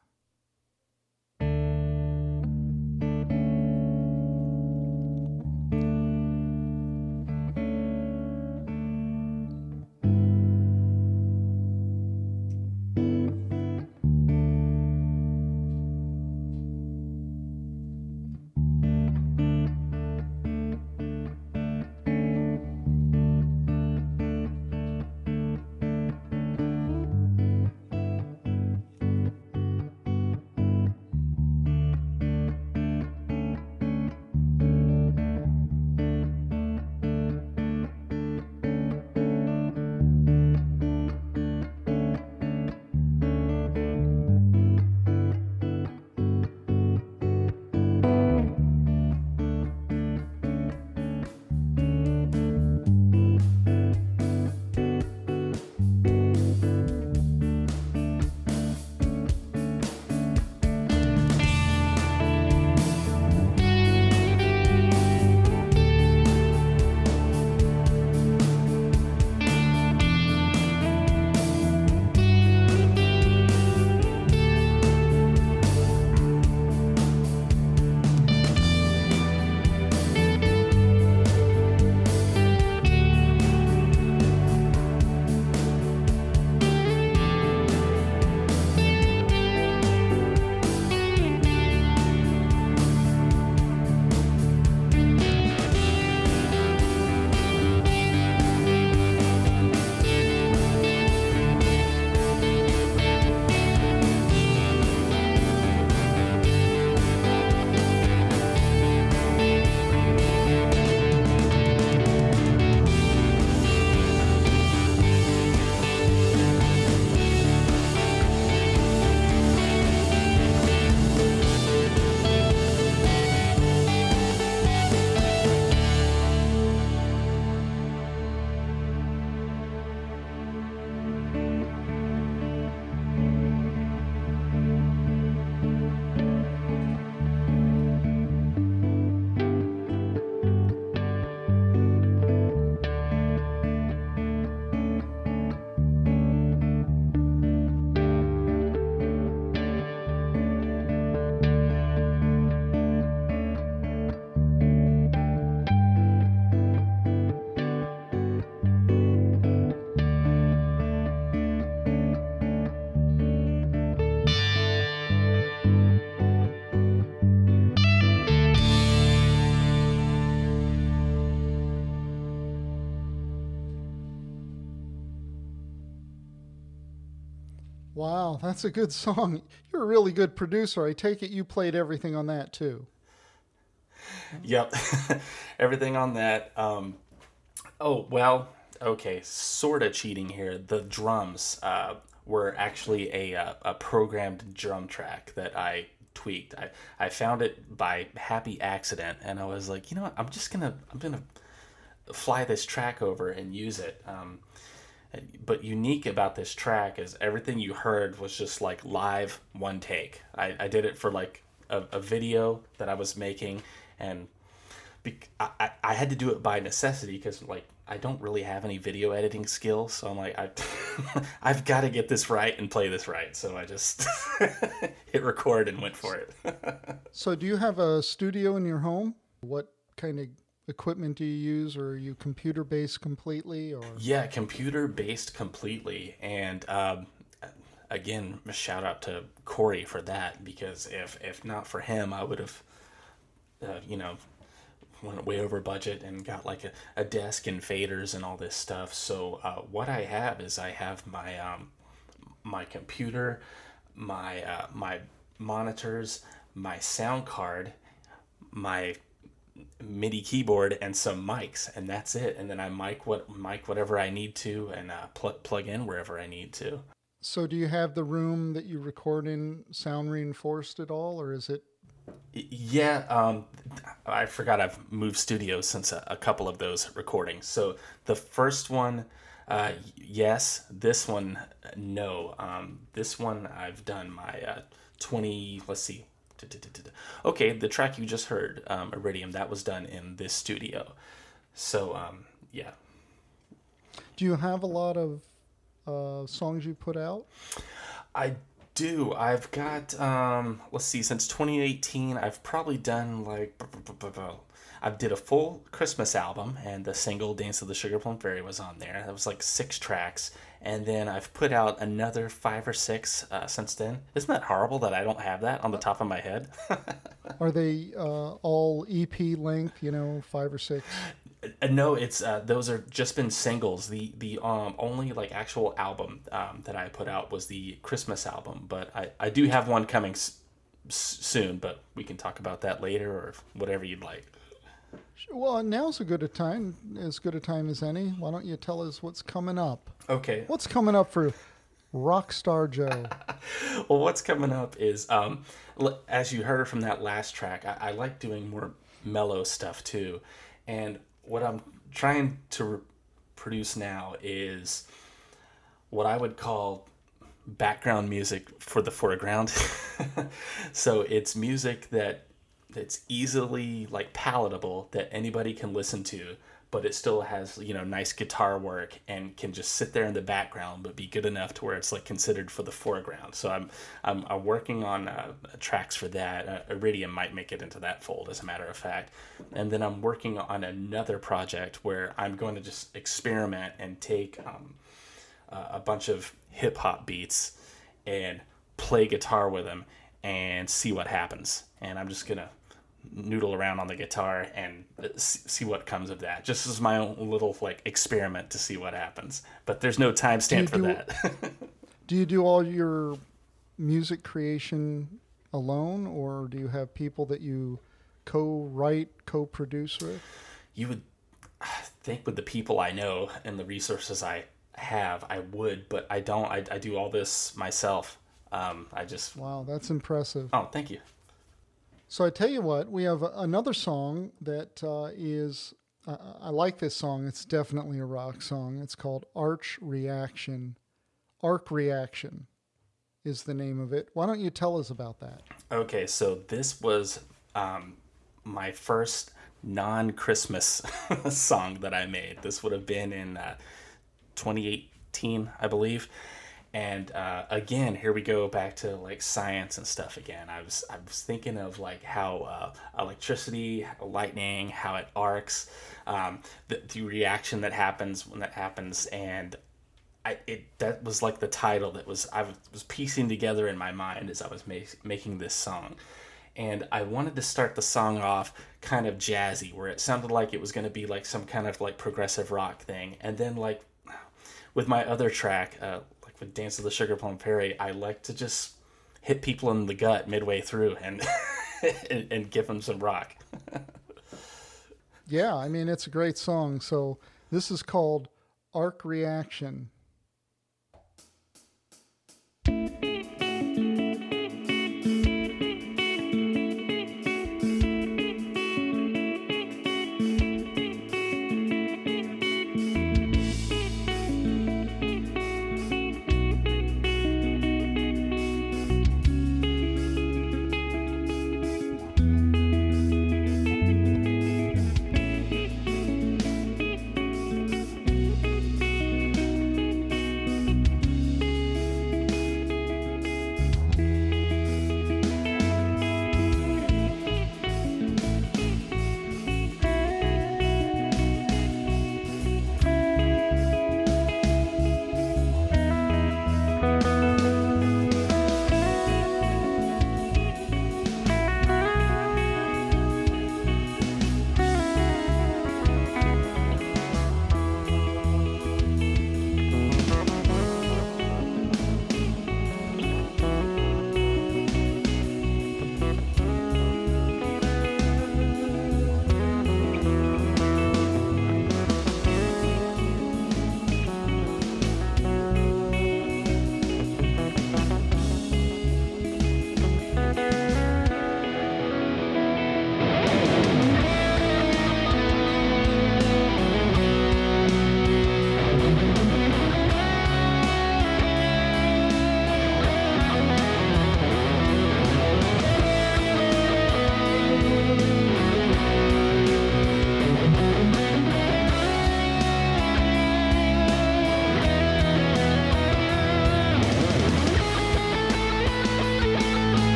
Wow, that's a good song. You're a really good producer. I take it you played everything on that too. Yep, <laughs> everything on that. Um, oh well, okay, sort of cheating here. The drums uh, were actually a uh, a programmed drum track that I tweaked. I, I found it by happy accident, and I was like, you know what? I'm just gonna I'm gonna fly this track over and use it. Um, but unique about this track is everything you heard was just like live one take. I, I did it for like a, a video that I was making, and be, I, I had to do it by necessity because like I don't really have any video editing skills, so I'm like I <laughs> I've got to get this right and play this right. So I just <laughs> hit record and went for it. <laughs> so do you have a studio in your home? What kind of equipment do you use or are you computer based completely or? Yeah computer based completely. And um, again shout out to corey for that because if if not for him i would have uh, you know went way over budget and got like a, a desk and faders and all this stuff. So uh, what i have is i have my um, my computer my uh, my monitors my sound card my MIDI keyboard and some mics, and that's it. And then I mic what mic whatever I need to, and uh, pl- plug in wherever I need to. So, do you have the room that you record in sound reinforced at all, or is it? Yeah, um, I forgot I've moved studios since a, a, couple of those recordings. So the first one, uh, yes. This one, no. Um, this one I've done my uh, twenty. Let's see, Okay, the track you just heard, um, Iridium, that was done in this studio. So, um, yeah. Do you have a lot of uh, songs you put out? I do. I've got, um, let's see, since 2018, I've probably done like I did a full Christmas album, and the single "Dance of the Sugar Plum Fairy" was on there. That was like six tracks, and then I've put out another five or six uh, since then. Isn't that horrible that I don't have that on the top of my head? <laughs> Are they uh, all EP length? You know, five or six? Uh, no, it's uh, those are just been singles. The the um, only like actual album um, that I put out was the Christmas album, but I, I do have one coming s- soon. But we can talk about that later or whatever you'd like. Well, now's a good a time, as good a time as any. Why don't you tell us what's coming up? Okay. What's coming up for Rockstar Joe? <laughs> well, what's coming up is, um, as you heard from that last track, I, I like doing more mellow stuff too, and what I'm trying to re- produce now is what I would call background music for the foreground. <laughs> so it's music that that's easily like palatable that anybody can listen to but it still has you know nice guitar work and can just sit there in the background but be good enough to where it's like considered for the foreground. So i'm i'm, I'm working on uh, tracks for that. Uh, iridium might make it into that fold as a matter of fact. And then i'm working on another project where i'm going to just experiment and take um, uh, a bunch of hip-hop beats and play guitar with them and see what happens. And i'm just gonna noodle around on the guitar and see what comes of that. Just as my own little like experiment to see what happens. But there's no timestamp for do, that. <laughs> do you do all your music creation alone, or do you have people that you co-write, co-produce with? You would think with the people I know and the resources I have, I would, but I don't. I, I do all this myself. Um, I just wow, that's impressive. Oh, thank you. So I tell you what, we have another song that uh, is. Uh, I like this song. It's definitely a rock song. It's called Arch Reaction. Arc Reaction is the name of it. Why don't you tell us about that? Okay, so this was um, my first non Christmas <laughs> song that I made. This would have been in uh, 2018, I believe and uh, again here we go back to like science and stuff again. I was i was thinking of like how uh, electricity lightning how it arcs um, the, the reaction that happens when that happens. And I, it that was like the title that was I was piecing together in my mind as I was ma- making this song, and I wanted to start the song off kind of jazzy, where it sounded like it was going to be like some kind of like progressive rock thing, and then like with my other track, uh, with Dance of the Sugar Plum Fairy, I like to just hit people in the gut midway through and <laughs> and, and give them some rock. yeah, I mean it's a great song. So this is called Arc Reaction.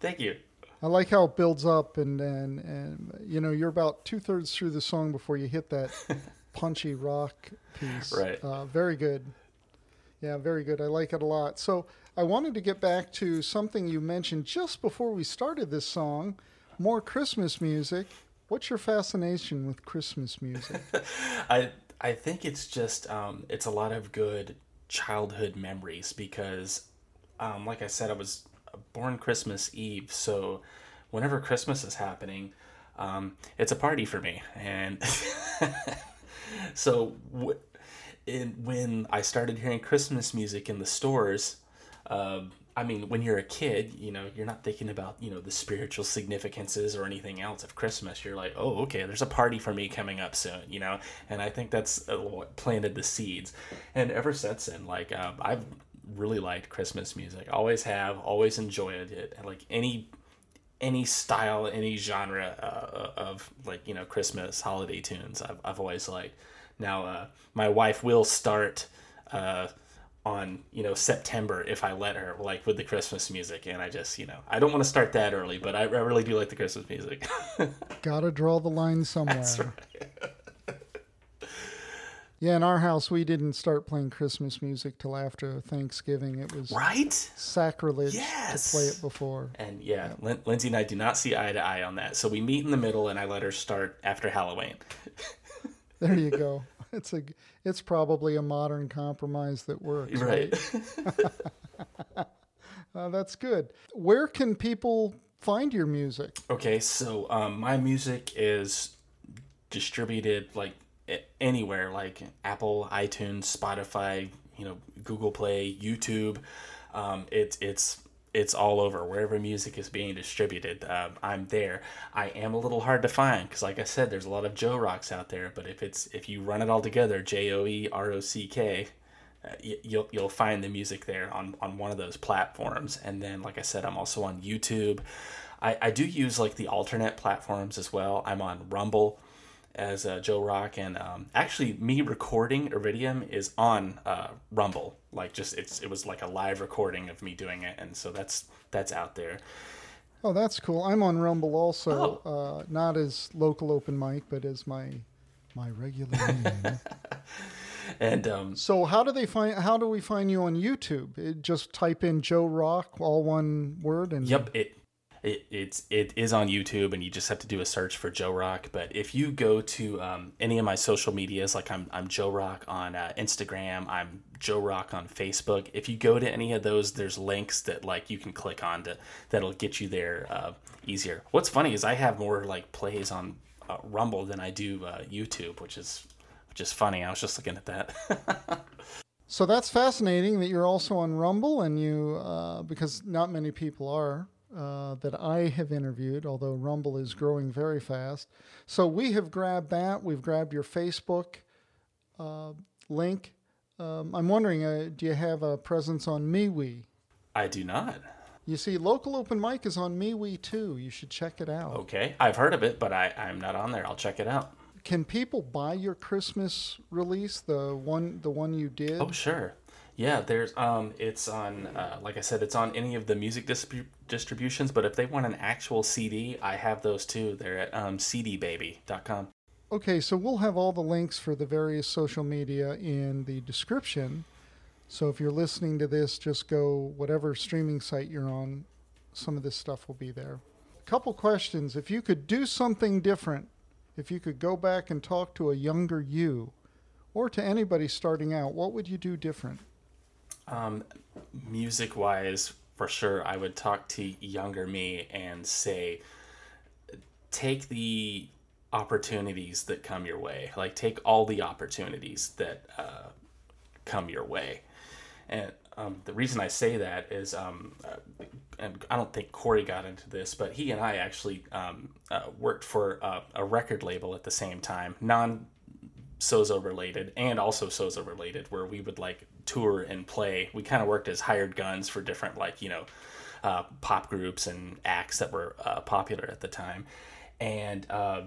Thank you. I like how it builds up, and and and you know you're about two thirds through the song before you hit that <laughs> punchy rock piece. Right. Uh, very good. Yeah, very good. I like it a lot. So I wanted to get back to something you mentioned just before we started this song. More Christmas music. What's your fascination with Christmas music? <laughs> I I think it's just um, it's a lot of good childhood memories because, um, like I said, I was born Christmas Eve, so whenever Christmas is happening, um, it's a party for me, and <laughs> so when I started hearing Christmas music in the stores. Uh, I mean, when you're a kid, you know, you're not thinking about, you know, the spiritual significances or anything else of Christmas. You're like, oh, okay, there's a party for me coming up soon, you know? And I think that's what planted the seeds. And ever since then, like, uh, I've really liked Christmas music. Always have, always enjoyed it. Like any any style, any genre uh, of like you know Christmas holiday tunes, I've I've always liked. Now, uh, my wife will start uh, on you know September if I let her, like with the Christmas music, and I just you know I don't want to start that early, but I, I really do like the Christmas music. <laughs> Gotta draw the line somewhere. Right. <laughs> Yeah, in our house, we didn't start playing Christmas music till after Thanksgiving. It was right sacrilege yes. to play it before. And yeah, yeah. Lin- Lindsay and I do not see eye to eye on that. So we meet in the middle, and I let her start after Halloween. <laughs> there you go. <laughs> It's a it's probably a modern compromise that works. Right. right? <laughs> Uh, that's good. Where can people find your music? Okay, so um, my music is distributed like anywhere, like Apple, iTunes, Spotify, you know, Google Play, YouTube. Um, it's it's it's all over wherever music is being distributed. Um, I'm there. I am a little hard to find because, like I said, there's a lot of Joe Rocks out there. But if it's if you run it all together, J O E R O C K, uh, you'll you'll find the music there on on one of those platforms. And then, like I said, I'm also on YouTube. I, I do use like the alternate platforms as well. I'm on Rumble as uh, Joe Rock, and um, actually, me recording Iridium is on uh, Rumble. Like, just it's it was like a live recording of me doing it, and so that's that's out there. Oh, that's cool. I'm on Rumble also, oh. uh, not as local open mic, but as my my regular name. <laughs> and um, so, how do they find? How do we find you on YouTube? It, just type in Joe Rock, all one word, and yep, it it, it's it is on YouTube, and you just have to do a search for Joe Rock. But if you go to um, any of my social medias, like I'm I'm Joe Rock on uh, Instagram, I'm Joe Rock on Facebook. If you go to any of those, there's links that like you can click on to that'll get you there uh, easier. What's funny is I have more like plays on uh, Rumble than I do uh, YouTube, which is which is funny. I was just looking at that. <laughs> so that's fascinating that you're also on Rumble, and you uh, because not many people are uh, that I have interviewed, although Rumble is growing very fast. So we have grabbed that. We've grabbed your Facebook uh, link. Um, I'm wondering, uh, do you have a presence on MeWe? I do not. You see, local open mic is on MeWe too. You should check it out. Okay, I've heard of it, but I, I'm not on there. I'll check it out. Can people buy your Christmas release, the one the one you did? Oh, sure. Yeah, there's um, it's on uh, like I said, it's on any of the music distribu- distributions. But if they want an actual CD, I have those too. They're at um, cdbaby.com. Okay, so we'll have all the links for the various social media in the description. So if you're listening to this, just go whatever streaming site you're on. Some of this stuff will be there. A couple questions. If you could do something different, if you could go back and talk to a younger you, or to anybody starting out, what would you do different? Um, music wise, for sure, I would talk to younger me and say, take the opportunities that come your way. Like, take all the opportunities that uh, come your way. And um, the reason I say that is, um, uh, and I don't think Corey got into this, but he and I actually um, uh, worked for a, a record label at the same time, non Sozo related and also Sozo related, where we would like tour and play. We kind of worked as hired guns for different like you know uh, pop groups and acts that were uh, popular at the time, and uh,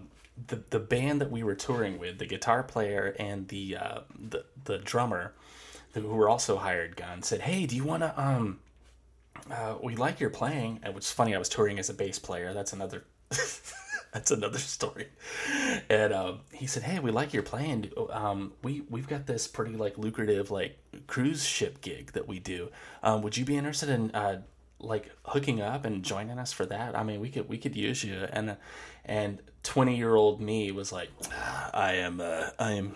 the the band that we were touring with, the guitar player and the uh, the the drummer, who were also hired guns, said, "Hey, do you want to um." Uh, we like your playing. And it's funny, I was touring as a bass player. That's another <laughs> that's another <laughs> story. And um, he said, "Hey, we like your plan. Um, we we've got this pretty like lucrative like cruise ship gig that we do. Um, would you be interested in uh, like hooking up and joining us for that? I mean, we could we could use you." And and twenty year old me was like, "I am uh, I am."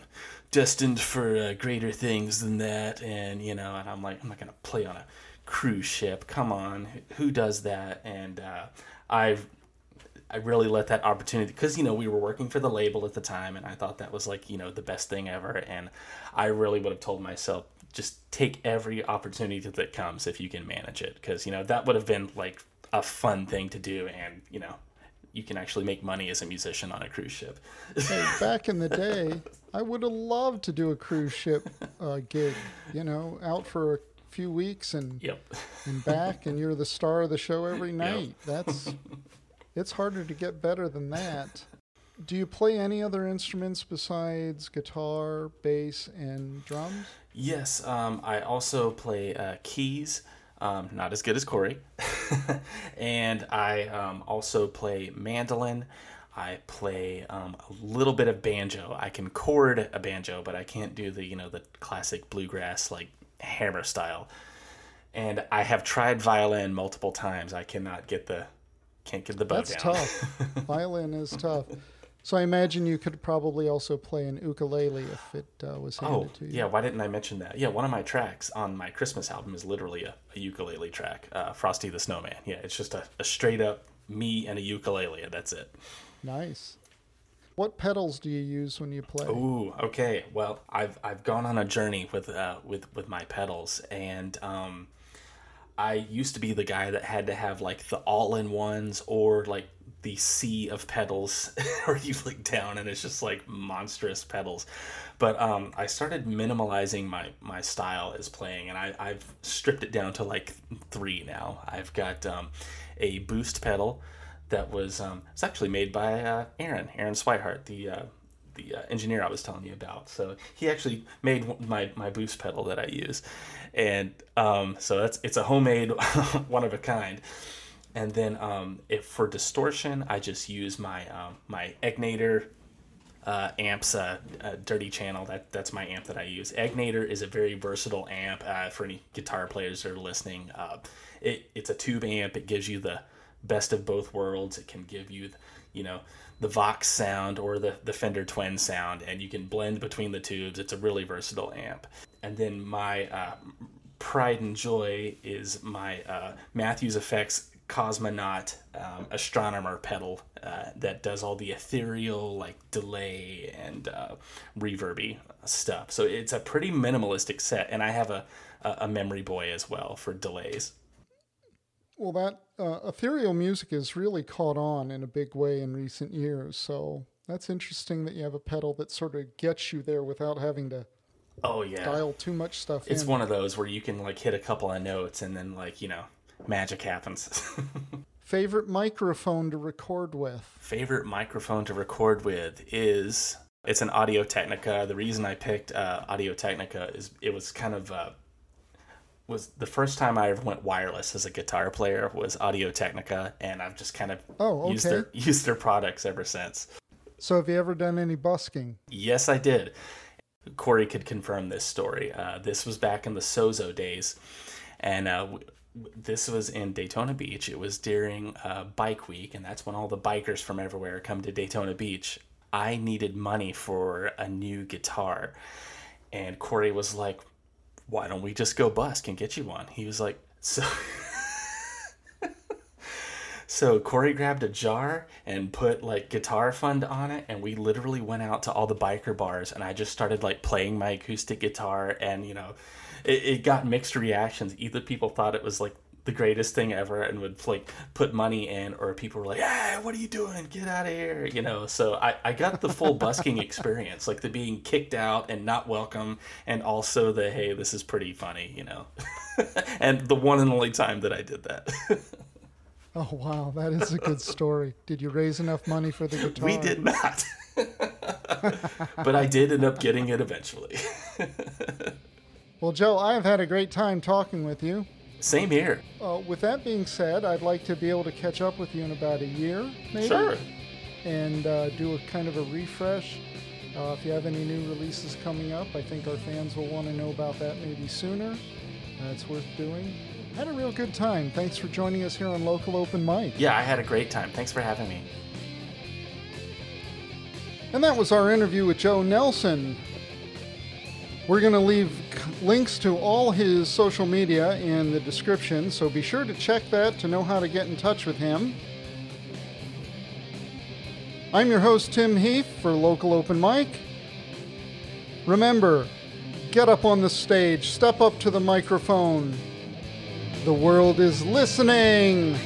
destined for uh, greater things than that and you know and i'm like i'm not gonna play on a cruise ship come on who does that and uh, i've I really let that opportunity because you know we were working for the label at the time, and I thought that was like you know the best thing ever, and I really would have told myself just take every opportunity that comes if you can manage it, because you know that would have been like a fun thing to do, and you know you can actually make money as a musician on a cruise ship. hey, back in the day, I would have loved to do a cruise ship uh, gig, you know, out for a few weeks and yep. and back, and you're the star of the show every <laughs> night. Yep. That's it's harder to get better than that. Do you play any other instruments besides guitar, bass, and drums? Yes, um, I also play uh, keys. Um, not as good as Corey. <laughs> and I um, also play mandolin. I play um, a little bit of banjo. I can chord a banjo, but I can't do the you know the classic bluegrass like hammer style. And I have tried violin multiple times. I cannot get the can't get the bow That's down. tough. <laughs> Violin is tough. So I imagine you could probably also play an ukulele if it uh, was handed Oh, to you. yeah. Why didn't I mention that? Yeah, one of my tracks on my Christmas album is literally a, a ukulele track, uh, Frosty the Snowman. Yeah, it's just a, a straight up me and a ukulele, that's it. Nice. What pedals do you use when you play? Ooh, okay. Well, I've I've gone on a journey with uh with with my pedals, and um, I used to be the guy that had to have like the all in ones or like the sea of pedals, <laughs> where you look down and it's just like monstrous pedals. But um, I started minimalizing my my style as playing, and I I've stripped it down to like three now. I've got um, a boost pedal that was um, it's actually made by uh, Aaron Aaron Swihart, the uh, the uh, engineer I was telling you about. So he actually made my my boost pedal that I use, and um, so that's it's a homemade <laughs> one of a kind. And then um, if for distortion, I just use my um, my Egnater uh, amps uh, uh, dirty channel. That that's my amp that i use. Egnater is a very versatile amp uh, for any guitar players that are listening. Uh, it, it's a tube amp. It gives you the best of both worlds. It can give you you know the vox sound or the, the fender twin sound and you can blend between the tubes. It's a really versatile amp. And then my uh, pride and joy is my uh, matthews effects cosmonaut um, astronomer pedal uh, that does all the ethereal like delay and uh, reverby stuff. So it's a pretty minimalistic set and i have a, a a memory boy as well for delays. Well, that uh, ethereal music has really caught on in a big way in recent years. So that's interesting that you have a pedal that sort of gets you there without having to oh yeah dial too much stuff it's in. one of those where you can like hit a couple of notes and then like you know magic happens <laughs> Favorite microphone to record with? favorite microphone to record with is it's an Audio Technica. The reason I picked uh, Audio Technica is it was kind of uh, was the first time I ever went wireless as a guitar player was Audio Technica, and I've just kind of Oh, used their <laughs> used their products ever since. So have you ever done any busking? Yes, I did. Corey could confirm this story. Uh, this was back in the Sozo days, and uh, w- this was in Daytona Beach. It was during uh, Bike Week, and that's when all the bikers from everywhere come to Daytona Beach. I needed money for a new guitar, and Corey was like, "Why don't we just go busk and get you one?" He was like, "So." <laughs> So Corey grabbed a jar and put like guitar fund on it, and we literally went out to all the biker bars, and I just started like playing my acoustic guitar, and you know, it, it got mixed reactions. Either people thought it was like the greatest thing ever and would like put money in, or people were like, "Hey, what are you doing? Get out of here!" You know. So I I got the full busking experience, like the being kicked out and not welcome, and also the hey, this is pretty funny, you know. <laughs> and the one and only time that I did that. <laughs> Oh wow, that is a good story. Did you raise enough money for the guitar? We did not. <laughs> but I did end up getting it eventually. Well, Joe, I have had a great time talking with you. Same here. Uh, with that being said, I'd like to be able to catch up with you in about a year, maybe, Sure. and uh, do a kind of a refresh. Uh, if you have any new releases coming up, I think our fans will want to know about that maybe sooner. It's worth doing. Had a real good time. Thanks for joining us here on Local Open Mic. Yeah, I had a great time. Thanks for having me. And that was our interview with Joe Nelson. We're going to leave links to all his social media in the description, so be sure to check that to know how to get in touch with him. I'm your host, Tim Heath, for Local Open Mic. Remember, get up on the stage, step up to the microphone. The world is listening.